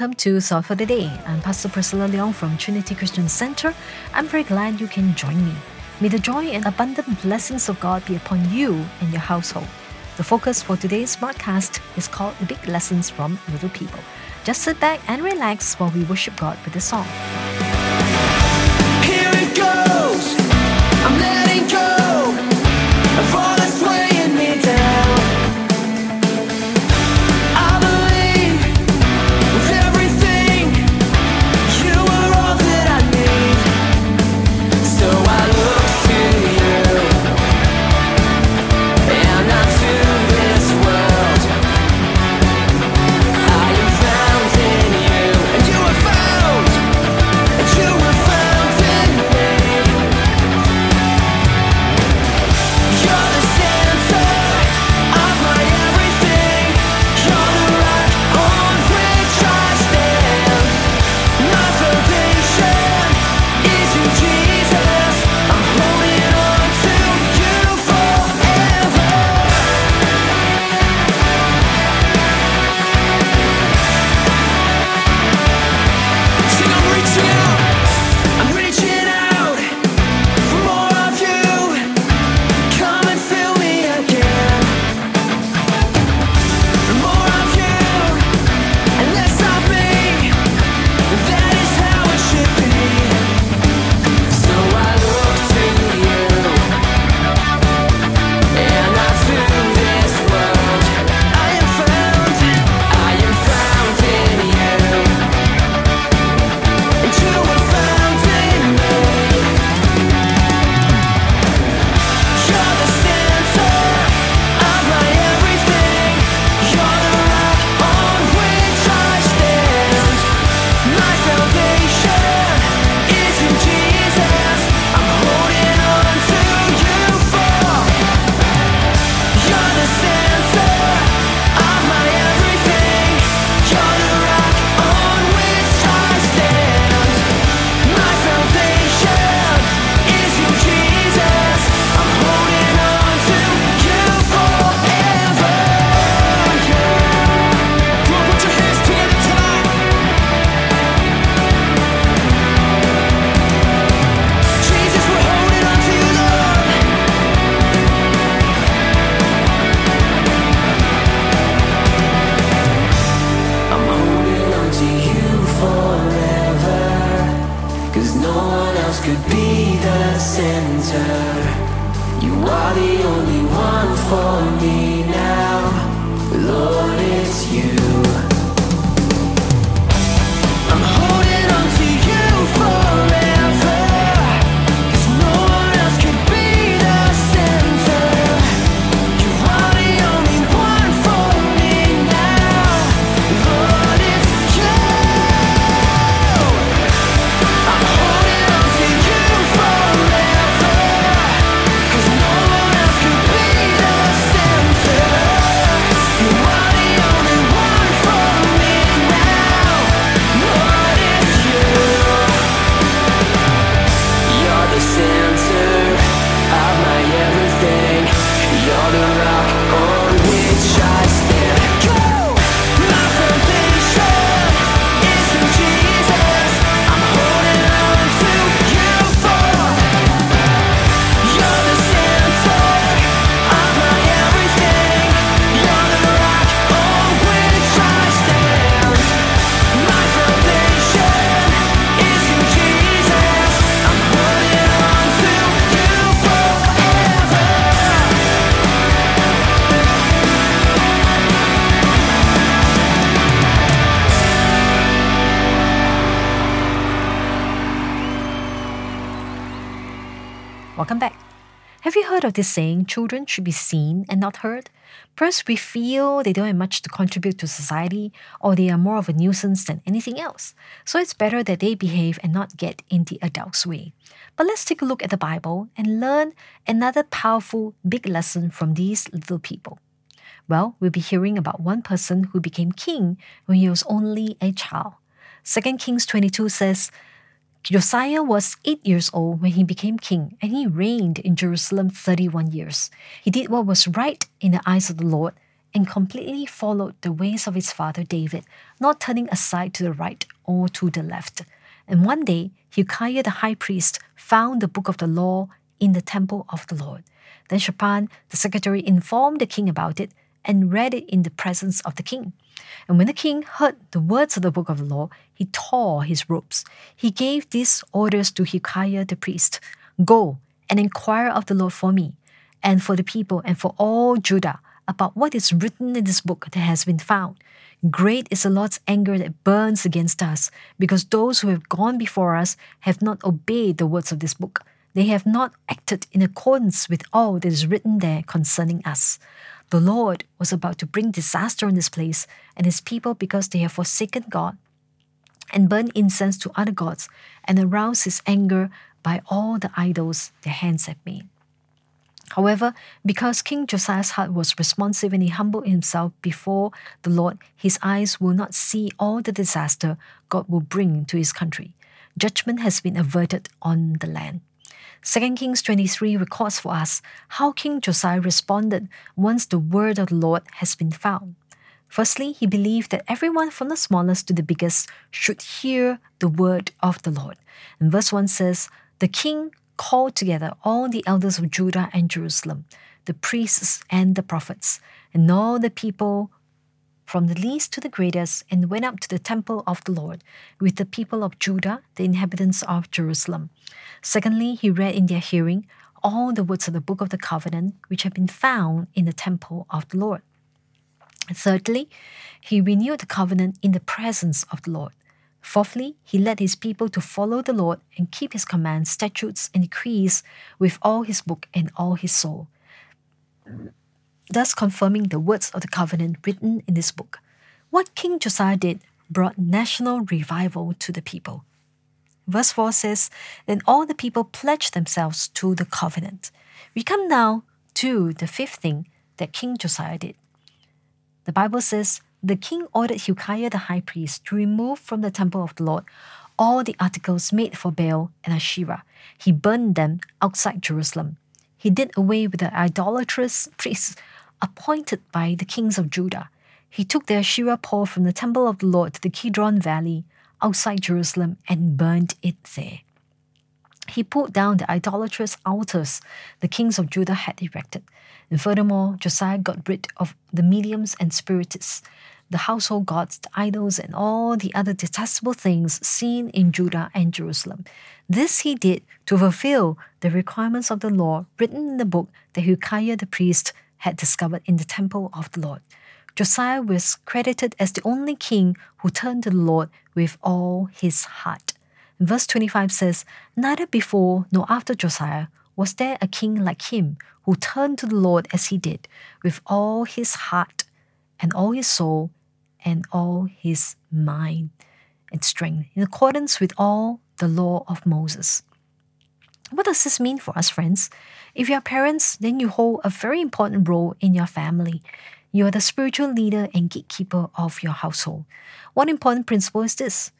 welcome to Thought for the Day. I'm Pastor Priscilla Leong from Trinity Christian Center. I'm very glad you can join me. May the joy and abundant blessings of God be upon you and your household. The focus for today's broadcast is called Big Lessons from Little People. Just sit back and relax while we worship God with a song. heard of this saying, children should be seen and not heard? Perhaps we feel they don't have much to contribute to society or they are more of a nuisance than anything else. So it's better that they behave and not get in the adult's way. But let's take a look at the Bible and learn another powerful big lesson from these little people. Well, we'll be hearing about one person who became king when he was only a child. 2 Kings 22 says, Josiah was eight years old when he became king, and he reigned in Jerusalem 31 years. He did what was right in the eyes of the Lord and completely followed the ways of his father David, not turning aside to the right or to the left. And one day, Hilkiah the high priest found the book of the law in the temple of the Lord. Then Shaphan, the secretary, informed the king about it, and read it in the presence of the king. And when the king heard the words of the book of the law, he tore his robes. He gave these orders to Hilkiah the priest Go and inquire of the Lord for me, and for the people, and for all Judah, about what is written in this book that has been found. Great is the Lord's anger that burns against us, because those who have gone before us have not obeyed the words of this book. They have not acted in accordance with all that is written there concerning us. The Lord was about to bring disaster on this place and his people because they have forsaken God and burned incense to other gods and aroused his anger by all the idols their hands have made. However, because King Josiah's heart was responsive and he humbled himself before the Lord, his eyes will not see all the disaster God will bring to his country. Judgment has been averted on the land. 2 Kings 23 records for us how King Josiah responded once the word of the Lord has been found. Firstly, he believed that everyone from the smallest to the biggest should hear the word of the Lord. And verse 1 says, The king called together all the elders of Judah and Jerusalem, the priests and the prophets, and all the people from the least to the greatest, and went up to the temple of the Lord with the people of Judah, the inhabitants of Jerusalem. Secondly, he read in their hearing all the words of the book of the covenant which have been found in the temple of the Lord. Thirdly, he renewed the covenant in the presence of the Lord. Fourthly, he led his people to follow the Lord and keep his commands, statutes, and decrees with all his book and all his soul, thus confirming the words of the covenant written in this book. What King Josiah did brought national revival to the people. Verse 4 says, Then all the people pledged themselves to the covenant. We come now to the fifth thing that King Josiah did. The Bible says, The king ordered Hilkiah the high priest to remove from the temple of the Lord all the articles made for Baal and Asherah. He burned them outside Jerusalem. He did away with the idolatrous priests appointed by the kings of Judah. He took the Asherah pole from the temple of the Lord to the Kidron Valley outside Jerusalem and burned it there. He pulled down the idolatrous altars the kings of Judah had erected. And furthermore, Josiah got rid of the mediums and spiritists, the household gods, the idols, and all the other detestable things seen in Judah and Jerusalem. This he did to fulfill the requirements of the law written in the book that Hilkiah the priest had discovered in the temple of the Lord. Josiah was credited as the only king who turned to the Lord with all his heart. Verse 25 says, Neither before nor after Josiah was there a king like him who turned to the Lord as he did, with all his heart and all his soul and all his mind and strength, in accordance with all the law of Moses. What does this mean for us, friends? If you are parents, then you hold a very important role in your family. You are the spiritual leader and gatekeeper of your household. One important principle is this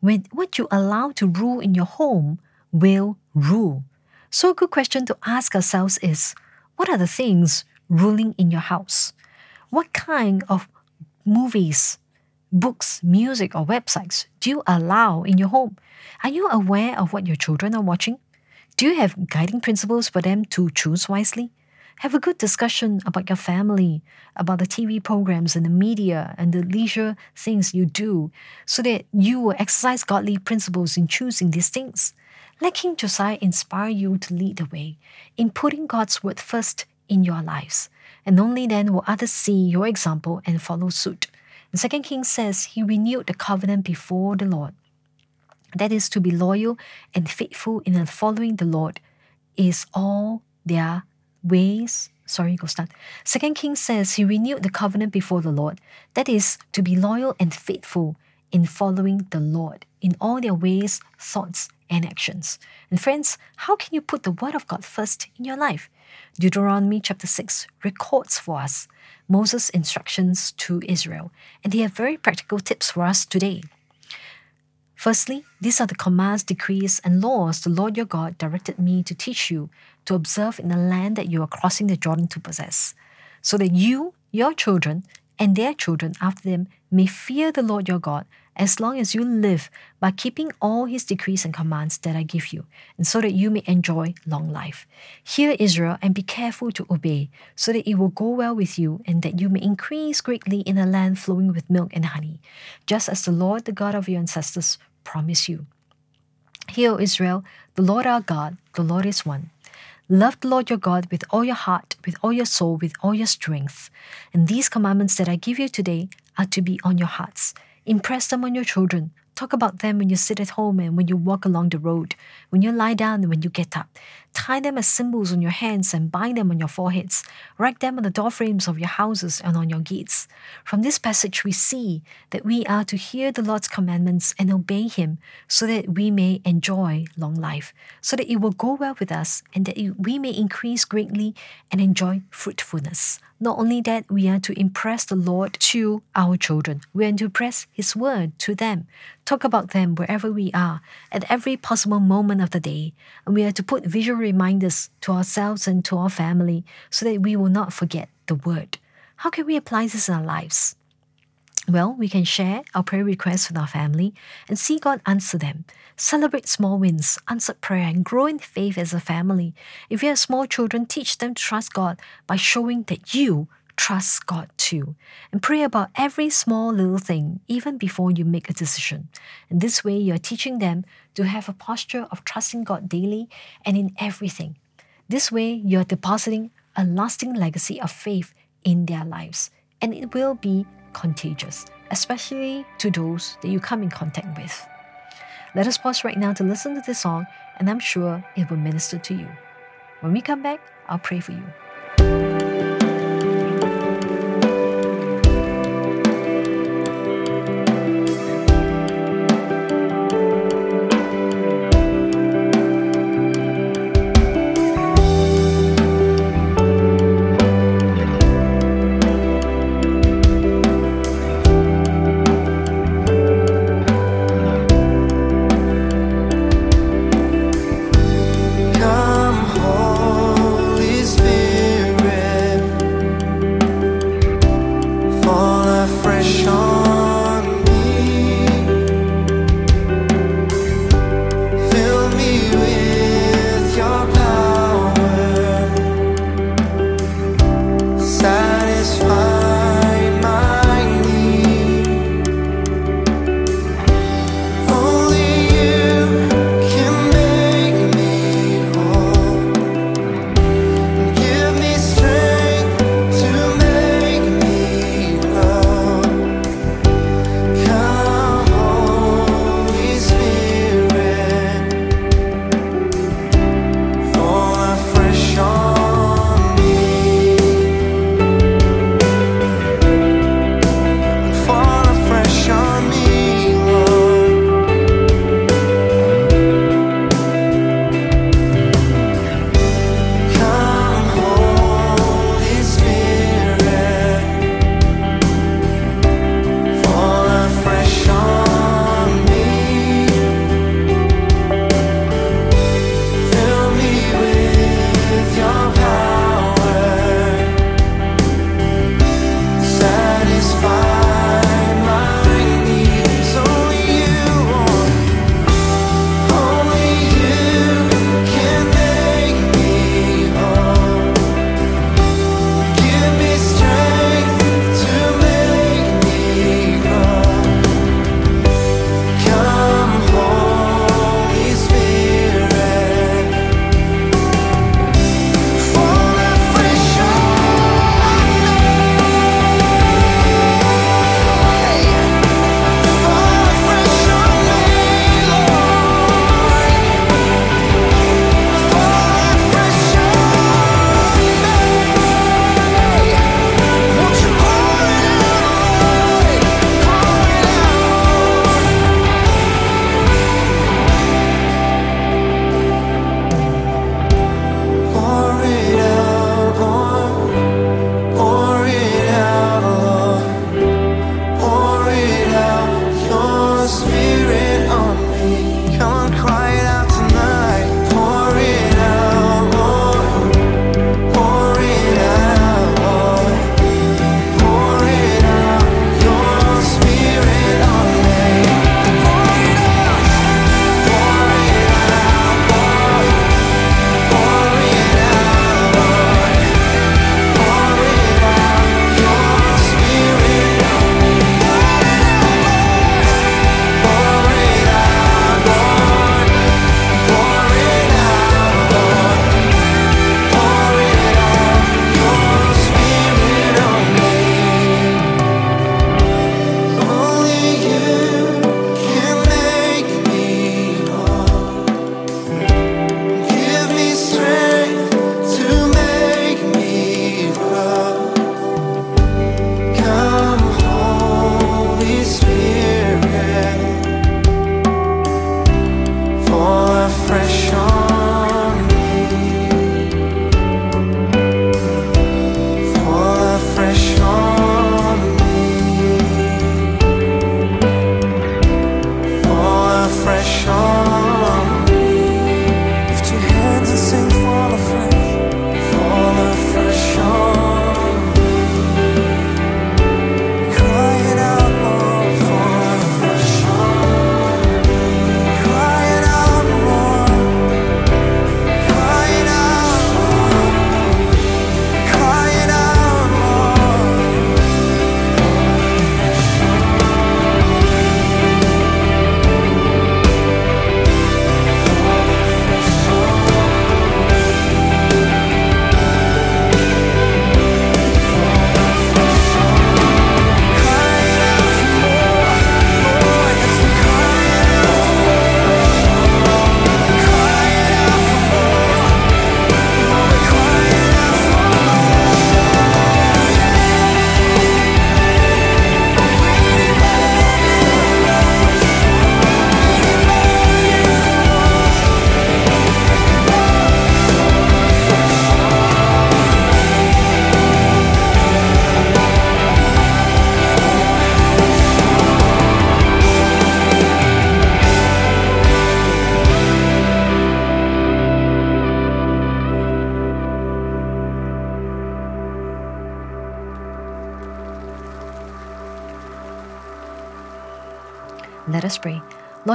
when what you allow to rule in your home will rule. So, a good question to ask ourselves is what are the things ruling in your house? What kind of movies, books, music, or websites do you allow in your home? Are you aware of what your children are watching? Do you have guiding principles for them to choose wisely? Have a good discussion about your family, about the TV programs and the media and the leisure things you do, so that you will exercise godly principles in choosing these things. Let King Josiah inspire you to lead the way in putting God's word first in your lives, and only then will others see your example and follow suit. The second king says he renewed the covenant before the Lord. That is to be loyal and faithful in following the Lord is all their ways. Sorry, go start. Second King says he renewed the covenant before the Lord. That is to be loyal and faithful in following the Lord in all their ways, thoughts, and actions. And friends, how can you put the word of God first in your life? Deuteronomy chapter 6 records for us Moses' instructions to Israel, and they have very practical tips for us today. Firstly, these are the commands, decrees, and laws the Lord your God directed me to teach you to observe in the land that you are crossing the Jordan to possess, so that you your children, and their children after them may fear the Lord your God as long as you live by keeping all his decrees and commands that I give you, and so that you may enjoy long life. Hear Israel and be careful to obey, so that it will go well with you and that you may increase greatly in a land flowing with milk and honey, just as the Lord, the God of your ancestors, promised you. Hear, O Israel, the Lord our God, the Lord is one. Love the Lord your God with all your heart, with all your soul, with all your strength. And these commandments that I give you today are to be on your hearts. Impress them on your children. Talk about them when you sit at home and when you walk along the road, when you lie down and when you get up. Tie them as symbols on your hands and bind them on your foreheads. Write them on the doorframes of your houses and on your gates. From this passage, we see that we are to hear the Lord's commandments and obey Him so that we may enjoy long life, so that it will go well with us and that we may increase greatly and enjoy fruitfulness. Not only that, we are to impress the Lord to our children. We are to impress His word to them. Talk about them wherever we are, at every possible moment of the day. And we are to put visual reminders to ourselves and to our family so that we will not forget the word. How can we apply this in our lives? Well, we can share our prayer requests with our family and see God answer them. Celebrate small wins, answered prayer, and grow in faith as a family. If you have small children, teach them to trust God by showing that you trust God too. And pray about every small little thing, even before you make a decision. In this way, you are teaching them to have a posture of trusting God daily and in everything. This way, you are depositing a lasting legacy of faith in their lives, and it will be contagious, especially to those that you come in contact with. Let us pause right now to listen to this song, and I'm sure it will minister to you. When we come back, I'll pray for you.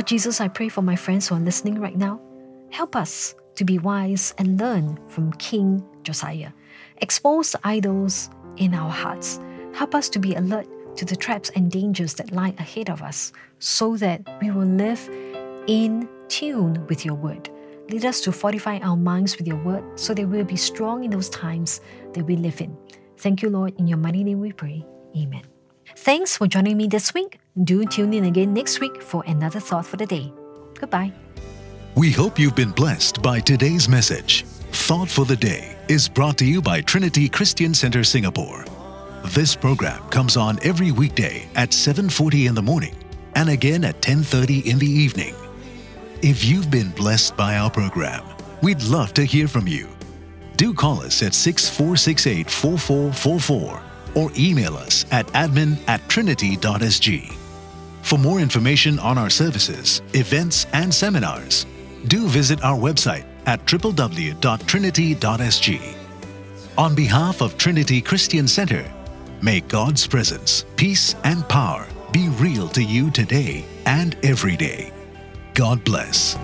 Lord Jesus, I pray for my friends who are listening right now. Help us to be wise and learn from King Josiah. Expose the idols in our hearts. Help us to be alert to the traps and dangers that lie ahead of us so that we will live in tune with your word. Lead us to fortify our minds with your word so that we will be strong in those times that we live in. Thank you, Lord. In your mighty name we pray. Amen. Thanks for joining me this week. Do tune in again next week for another thought for the day. Goodbye. We hope you've been blessed by today's message. Thought for the Day is brought to you by Trinity Christian Center Singapore. This program comes on every weekday at 7:40 in the morning and again at 10:30 in the evening. If you've been blessed by our program, we'd love to hear from you. Do call us at 6468 4444 or email us at admin at trinity.sg. For more information on our services, events, and seminars, do visit our website at www.trinity.sg. On behalf of Trinity Christian Center, may God's presence, peace, and power be real to you today and every day. God bless.